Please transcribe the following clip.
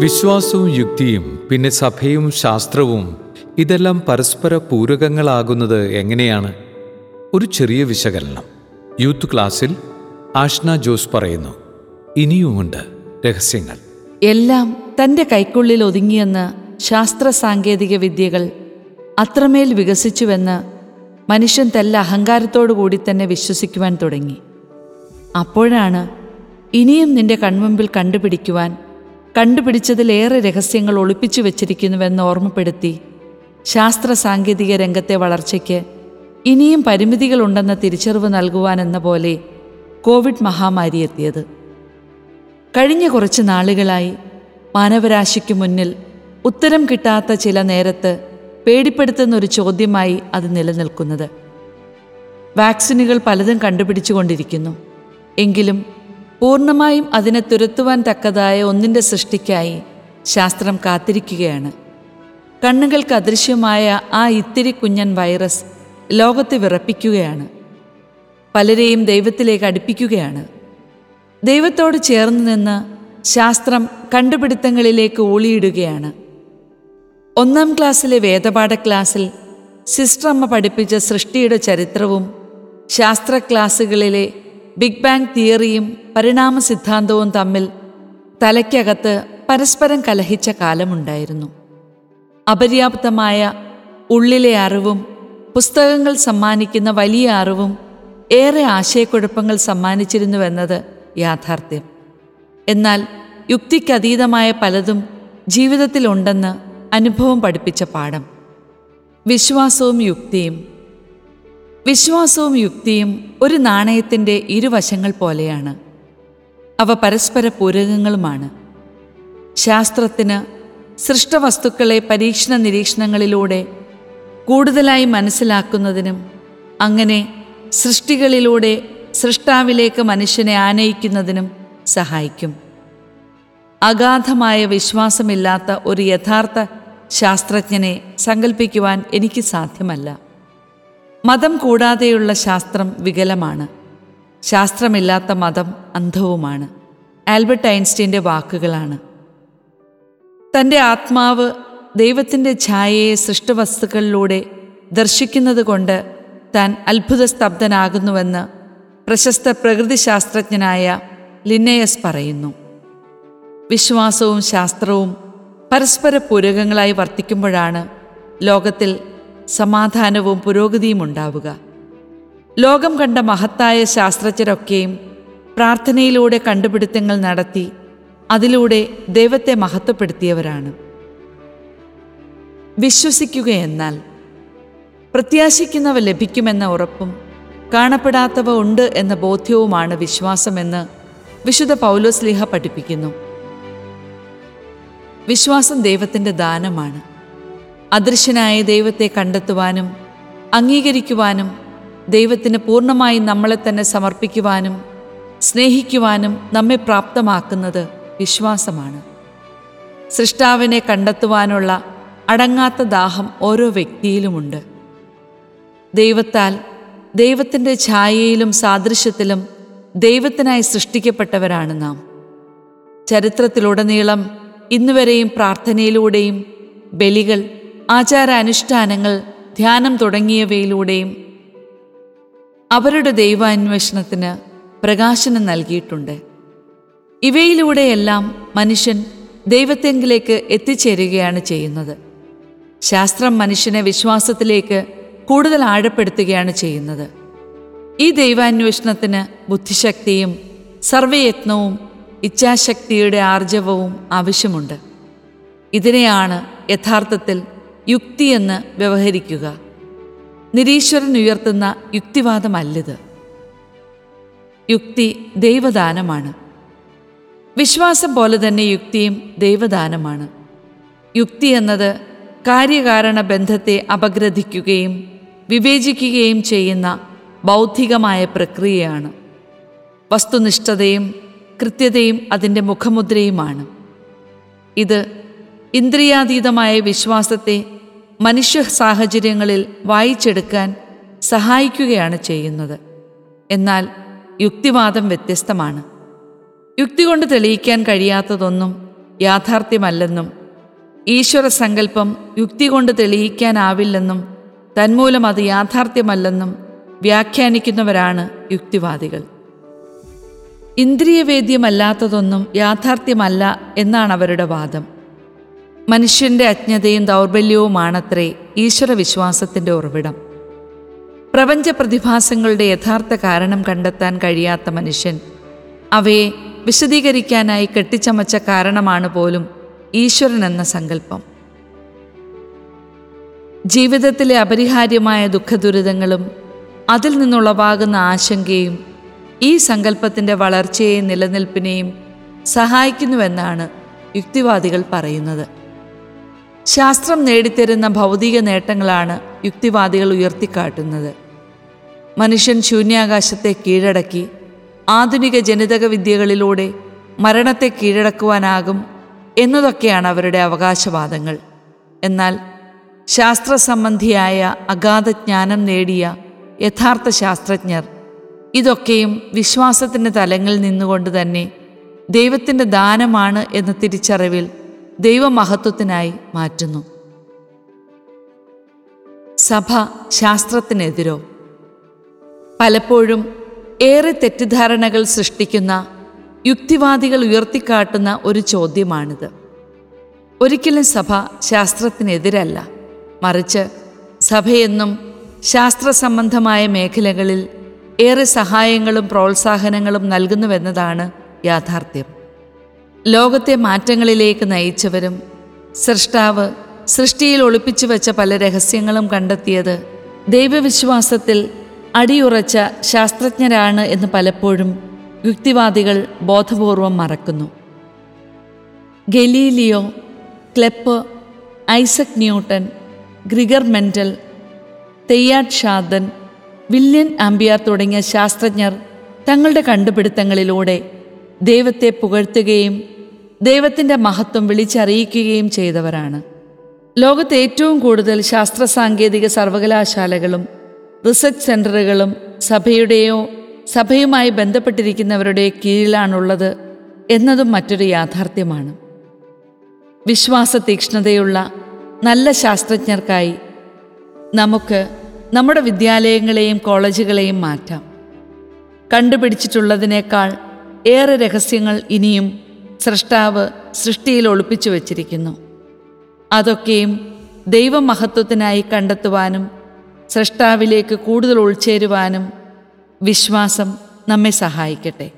വിശ്വാസവും യുക്തിയും പിന്നെ സഭയും ശാസ്ത്രവും ഇതെല്ലാം പരസ്പര പൂരകങ്ങളാകുന്നത് എങ്ങനെയാണ്? ഒരു ചെറിയ വിശകലനം. യൂത്ത് ക്ലാസ്സിൽ ആഷ്ന ജോസ് പറയുന്നു. ഇനിയുമുണ്ട് രഹസ്യങ്ങൾ. എല്ലാം തന്റെ കൈക്കുള്ളിൽ ഒതുങ്ങിയെന്ന് ശാസ്ത്ര സാങ്കേതിക വിദ്യകൾ അത്രമേൽ വികസിച്ചുവെന്ന് മനുഷ്യൻ തെല്ല അഹങ്കാരത്തോടു കൂടി തന്നെ വിശ്വസിക്കുവാൻ തുടങ്ങി. അപ്പോഴാണ് ഇനിയും നിന്റെ കൺമുമ്പിൽ കണ്ടുപിടിക്കുവാൻ കണ്ടുപിടിച്ചതിലേറെ രഹസ്യങ്ങൾ ഒളിപ്പിച്ചു വച്ചിരിക്കുന്നുവെന്ന് ഓർമ്മപ്പെടുത്തി. ശാസ്ത്ര സാങ്കേതിക രംഗത്തെ വളർച്ചയ്ക്ക് ഇനിയും പരിമിതികളുണ്ടെന്ന തിരിച്ചറിവ് നൽകുവാനെന്ന പോലെ കോവിഡ് മഹാമാരി എത്തിയത്. കഴിഞ്ഞ കുറച്ച് നാളുകളായി മാനവരാശിക്ക് മുന്നിൽ ഉത്തരം കിട്ടാത്ത ചില നേരത്ത് പേടിപ്പെടുത്തുന്ന ഒരു ചോദ്യമായി അത് നിലനിൽക്കുന്നത്. വാക്സിനുകൾ പലതും കണ്ടുപിടിച്ചുകൊണ്ടിരിക്കുന്നു. എങ്കിലും പൂർണമായും അതിനെ തുരത്തുവാൻ തക്കതായ ഒന്നിന്റെ സൃഷ്ടിക്കായി ശാസ്ത്രം കാത്തിരിക്കുകയാണ്. കണ്ണുകൾക്ക് അദൃശ്യമായ ആ ഇത്തിരി കുഞ്ഞൻ വൈറസ് ലോകത്തെ വിറപ്പിക്കുകയാണ്. പലരെയും ദൈവത്തിലേക്ക് അടുപ്പിക്കുകയാണ്. ദൈവത്തോട് ചേർന്ന് നിന്ന് ശാസ്ത്രം കണ്ടുപിടുത്തങ്ങളിലേക്ക് ഊളിയിടുകയാണ്. ഒന്നാം ക്ലാസ്സിലെ വേദപാഠ ക്ലാസ്സിൽ സിസ്റ്റർ അമ്മ പഠിപ്പിച്ച സൃഷ്ടിയുടെ ചരിത്രവും ശാസ്ത്ര ക്ലാസ്സുകളിലെ ബിഗ് ബാങ് തിയറിയും പരിണാമ സിദ്ധാന്തവും തമ്മിൽ തലയ്ക്കകത്ത് പരസ്പരം കലഹിച്ച കാലമുണ്ടായിരുന്നു. അപര്യാപ്തമായ ഉള്ളിലെ അറിവും പുസ്തകങ്ങൾ സമ്മാനിക്കുന്ന വലിയ അറിവും ഏറെ ആശയക്കുഴപ്പങ്ങൾ സമ്മാനിച്ചിരുന്നുവെന്നത് യാഥാർത്ഥ്യം. എന്നാൽ യുക്തിക്കതീതമായ പലതും ജീവിതത്തിലുണ്ടെന്ന് അനുഭവം പഠിപ്പിച്ച പാഠം. വിശ്വാസവും യുക്തിയും വിശ്വാസവും യുക്തിയും ഒരു നാണയത്തിന്റെ ഇരുവശങ്ങൾ പോലെയാണ്. അവ പരസ്പര പൂരകങ്ങളുമാണ്. ശാസ്ത്രത്തിന് സൃഷ്ടവസ്തുക്കളെ പരീക്ഷണ നിരീക്ഷണങ്ങളിലൂടെ കൂടുതലായി മനസ്സിലാക്കുന്നതിനും അങ്ങനെ സൃഷ്ടികളിലൂടെ സൃഷ്ടാവിലേക്ക് മനുഷ്യനെ ആനയിക്കുന്നതിനും സഹായിക്കും. അഗാധമായ വിശ്വാസമില്ലാത്ത ഒരു യഥാർത്ഥ ശാസ്ത്രജ്ഞനെ സങ്കല്പിക്കുവാൻ എനിക്ക് സാധ്യമല്ല. മതം കൂടാതെയുള്ള ശാസ്ത്രം വികലമാണ്. ശാസ്ത്രമില്ലാത്ത മതം അന്ധവുമാണ്. ആൽബർട്ട് ഐൻസ്റ്റീന്റെ വാക്കുകളാണ്. തന്റെ ആത്മാവ് ദൈവത്തിന്റെ ഛായയെ സൃഷ്ടവസ്തുക്കളിലൂടെ ദർശിക്കുന്നത് കൊണ്ട് താൻ അത്ഭുത സ്തബ്ധനാകുന്നുവെന്ന് പ്രശസ്ത പ്രകൃതിശാസ്ത്രജ്ഞനായ ലിന്നയസ് പറയുന്നു. വിശ്വാസവും ശാസ്ത്രവും പരസ്പര പൂരകങ്ങളായി വർത്തിക്കുമ്പോഴാണ് ലോകത്തിൽ സമാധാനവും പുരോഗതിയും ഉണ്ടാവുക. ലോകം കണ്ട മഹത്തായ ശാസ്ത്രജ്ഞരൊക്കെയും പ്രാർത്ഥനയിലൂടെ കണ്ടുപിടുത്തങ്ങൾ നടത്തി അതിലൂടെ ദൈവത്തെ മഹത്വപ്പെടുത്തിയവരാണ്. വിശ്വസിക്കുക എന്നാൽ പ്രത്യാശിക്കുന്നവ ലഭിക്കുമെന്ന ഉറപ്പും കാണപ്പെടാത്തവ ഉണ്ട് എന്ന ബോധ്യവുമാണ് വിശ്വാസമെന്ന് വിശുദ്ധ പൗലോസ്ലിഹ പഠിപ്പിക്കുന്നു. വിശ്വാസം ദൈവത്തിന്റെ ദാനമാണ്. അദൃശ്യനായ ദൈവത്തെ കണ്ടെത്തുവാനും അംഗീകരിക്കുവാനും ദൈവത്തിന് പൂർണമായി നമ്മളെ തന്നെ സമർപ്പിക്കുവാനും സ്നേഹിക്കുവാനും നമ്മെ പ്രാപ്തമാക്കുന്നത് വിശ്വാസമാണ്. സൃഷ്ടാവിനെ കണ്ടെത്തുവാനുള്ള അടങ്ങാത്ത ദാഹം ഓരോ വ്യക്തിയിലുമുണ്ട്. ദൈവത്താൽ ദൈവത്തിന്റെ ഛായയിലും സാദൃശ്യത്തിലും ദൈവത്തിനായി സൃഷ്ടിക്കപ്പെട്ടവരാണ് നാം. ചരിത്രത്തിലുടനീളം ഇന്നുവരെയും പ്രാർത്ഥനയിലൂടെയും ബലികൾ ആചാരാനുഷ്ഠാനങ്ങൾ ധ്യാനം തുടങ്ങിയവയിലൂടെയും അവരുടെ ദൈവാന്വേഷണത്തിന് പ്രകാശനം നൽകിയിട്ടുണ്ട്. ഇവയിലൂടെയെല്ലാം മനുഷ്യൻ ദൈവത്തെങ്കിലേക്ക് എത്തിച്ചേരുകയാണ് ചെയ്യുന്നത്. ശാസ്ത്രം മനുഷ്യനെ വിശ്വാസത്തിലേക്ക് കൂടുതൽ ആഴപ്പെടുത്തുകയാണ് ചെയ്യുന്നത്. ഈ ദൈവാന്വേഷണത്തിന് ബുദ്ധിശക്തിയും സർവയത്നവും ഇച്ഛാശക്തിയുടെ ആർജവവും ആവശ്യമുണ്ട്. ഇതിനെയാണ് യഥാർത്ഥത്തിൽ യുക്തിയെന്ന് വ്യവഹരിക്കുക. നിരീശ്വരൻ ഉയർത്തുന്ന യുക്തിവാദമല്ലിത്. യുക്തി ദൈവദാനമാണ്. വിശ്വാസം പോലെ തന്നെ യുക്തിയും ദൈവദാനമാണ്. യുക്തി എന്നത് കാര്യകാരണ ബന്ധത്തെ അപഗ്രഥിക്കുകയും വിവേചിക്കുകയും ചെയ്യുന്ന ബൗദ്ധികമായ പ്രക്രിയയാണ്. വസ്തുനിഷ്ഠതയും കൃത്യതയും അതിന്റെ മുഖമുദ്രയുമാണ്. ഇത് ഇന്ദ്രിയാതീതമായ വിശ്വാസത്തെ മനുഷ്യ സാഹചര്യങ്ങളിൽ വായിച്ചെടുക്കാൻ സഹായിക്കുകയാണ് ചെയ്യുന്നത്. എന്നാൽ യുക്തിവാദം വ്യത്യസ്തമാണ്. യുക്തി കൊണ്ട് തെളിയിക്കാൻ കഴിയാത്തതൊന്നും യാഥാർത്ഥ്യമല്ലെന്നും ഈശ്വര സങ്കല്പം യുക്തി കൊണ്ട് തെളിയിക്കാനാവില്ലെന്നും തന്മൂലം അത് യാഥാർത്ഥ്യമല്ലെന്നും വ്യാഖ്യാനിക്കുന്നവരാണ് യുക്തിവാദികൾ. ഇന്ദ്രിയവേദ്യമല്ലാത്തതൊന്നും യാഥാർത്ഥ്യമല്ല എന്നാണ് അവരുടെ വാദം. മനുഷ്യന്റെ അജ്ഞതയും ദൗർബല്യവുമാണത്രേ ഈശ്വര വിശ്വാസത്തിന്റെ ഉറവിടം. പ്രപഞ്ച പ്രതിഭാസങ്ങളുടെ യഥാർത്ഥ കാരണം കണ്ടെത്താൻ കഴിയാത്ത മനുഷ്യൻ അവയെ വിശദീകരിക്കാനായി കെട്ടിച്ചമച്ച കാരണമാണ് പോലും ഈശ്വരൻ എന്ന സങ്കല്പം. ജീവിതത്തിലെ അപരിഹാര്യമായ ദുഃഖദുരിതങ്ങളും അതിൽ നിന്നുളവാകുന്ന ആശങ്കയും ഈ സങ്കല്പത്തിന്റെ വളർച്ചയെയും നിലനിൽപ്പിനെയും സഹായിക്കുന്നുവെന്നാണ് യുക്തിവാദികൾ പറയുന്നത്. ശാസ്ത്രം നേടിത്തരുന്ന ഭൗതിക നേട്ടങ്ങളാണ് യുക്തിവാദികൾ ഉയർത്തിക്കാട്ടുന്നത്. മനുഷ്യൻ ശൂന്യാകാശത്തെ കീഴടക്കി ആധുനിക ജനിതക വിദ്യകളിലൂടെ മരണത്തെ കീഴടക്കുവാനാകും എന്നതൊക്കെയാണ് അവരുടെ അവകാശവാദങ്ങൾ. എന്നാൽ ശാസ്ത്രസംബന്ധിയായ അഗാധ ജ്ഞാനം നേടിയ യഥാർത്ഥ ശാസ്ത്രജ്ഞർ ഇതൊക്കെയും വിശ്വാസത്തിന്റെ തലങ്ങളിൽ നിന്നുകൊണ്ട് തന്നെ ദൈവത്തിന്റെ ദാനമാണ് എന്ന തിരിച്ചറിവിൽ ദൈവമഹത്വത്തിനായി മാറ്റുന്നു. സഭ ശാസ്ത്രത്തിനെതിരോ? പലപ്പോഴും ഏറെ തെറ്റിദ്ധാരണകൾ സൃഷ്ടിക്കുന്ന യുക്തിവാദികൾ ഉയർത്തിക്കാട്ടുന്ന ഒരു ചോദ്യമാണിത്. ഒരിക്കലും സഭ ശാസ്ത്രത്തിനെതിരല്ല. മറിച്ച് സഭയെന്നും ശാസ്ത്ര സംബന്ധമായ മേഖലകളിൽ ഏറെ സഹായങ്ങളും പ്രോത്സാഹനങ്ങളും നൽകുന്നുവെന്നതാണ് യാഥാർത്ഥ്യം. ലോകത്തെ മാറ്റങ്ങളിലേക്ക് നയിച്ചവരും സൃഷ്ടാവ് സൃഷ്ടിയിൽ ഒളിപ്പിച്ചു വെച്ച പല രഹസ്യങ്ങളും കണ്ടെത്തിയത് ദൈവവിശ്വാസത്തിൽ അടിയുറച്ച ശാസ്ത്രജ്ഞരാണ് എന്ന് പലപ്പോഴും യുക്തിവാദികൾ ബോധപൂർവം മറക്കുന്നു. ഗലീലിയോ ക്ലെപ്പ് ഐസക് ന്യൂട്ടൺ ഗ്രിഗർ മെന്റൽ തെയ്യാട്ട് ഷാദൻ വില്യൻ ആംബിയാർ തുടങ്ങിയ ശാസ്ത്രജ്ഞർ തങ്ങളുടെ കണ്ടുപിടുത്തങ്ങളിലൂടെ ദൈവത്തെ പുകഴ്ത്തുകയും ദൈവത്തിന്റെ മഹത്വം വിളിച്ചറിയിക്കുകയും ചെയ്തവരാണ്. ലോകത്ത് ഏറ്റവും കൂടുതൽ ശാസ്ത്ര സാങ്കേതിക സർവകലാശാലകളും റിസർച്ച് സെന്ററുകളും സഭയുടെയോ സഭയുമായി ബന്ധപ്പെട്ടിരിക്കുന്നവരുടെ കീഴിലാണുള്ളത് എന്നതും മറ്റൊരു യാഥാർത്ഥ്യമാണ്. വിശ്വാസ തീക്ഷ്ണതയുള്ള നല്ല ശാസ്ത്രജ്ഞർക്കായി നമുക്ക് നമ്മുടെ വിദ്യാലയങ്ങളെയും കോളേജുകളെയും മാറ്റാം. കണ്ടുപിടിച്ചിട്ടുള്ളതിനേക്കാൾ ഏറെ രഹസ്യങ്ങൾ ഇനിയും സൃഷ്ടാവ് സൃഷ്ടിയിൽ ഒളിപ്പിച്ചു വച്ചിരിക്കുന്നു. അതൊക്കെയും ദൈവമഹത്വത്തിനായി കണ്ടെത്തുവാനും സൃഷ്ടാവിലേക്ക് കൂടുതൽ ഉൾച്ചേരുവാനും വിശ്വാസം നമ്മെ സഹായിക്കട്ടെ.